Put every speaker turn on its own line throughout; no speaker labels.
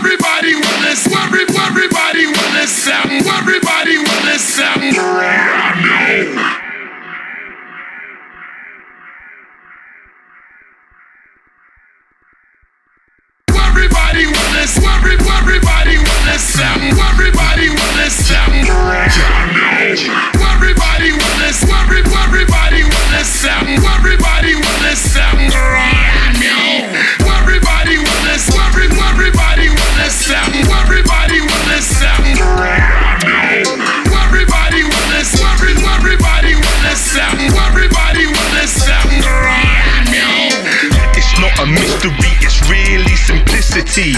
Everybody wanna every, everybody wanna sound. Everybody wanna sound. Brando. Everybody wanna every, everybody wanna sound. Everybody
wanna sound. Brando. Simplicity.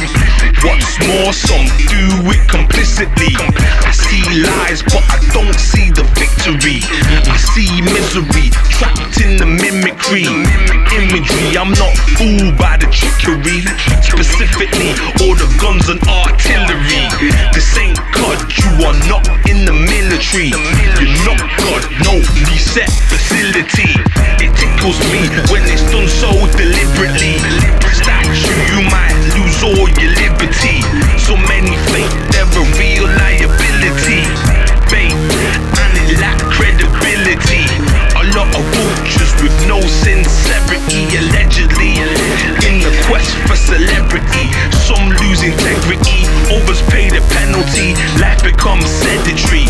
What's more, some do it complicitly. I see lies, but I don't see the victory. I see misery trapped in the mimicry. Imagery, I'm not fooled by the trickery. Specifically, all the guns and artillery. This ain't God, you are not in the military. You're not God, no reset facility. Life becomes sedentary.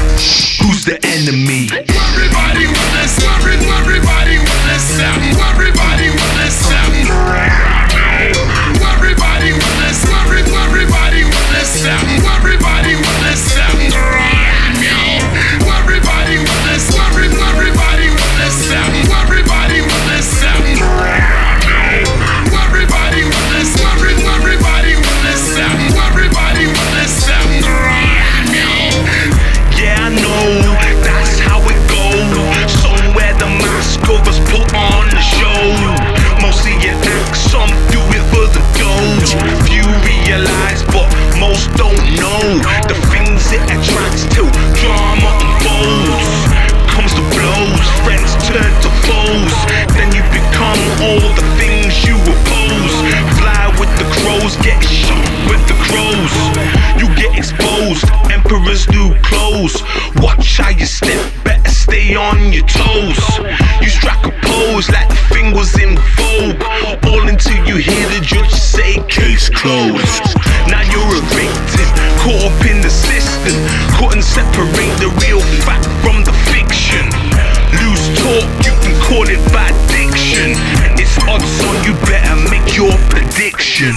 Watch how you step, better stay on your toes. You strike a pose like the thing was in vogue. All until you hear the judge say case closed. Now you're a victim, caught up in the system. Couldn't separate the real fact from the fiction. Loose talk, you can call it bad diction. It's odds on, you better make your prediction.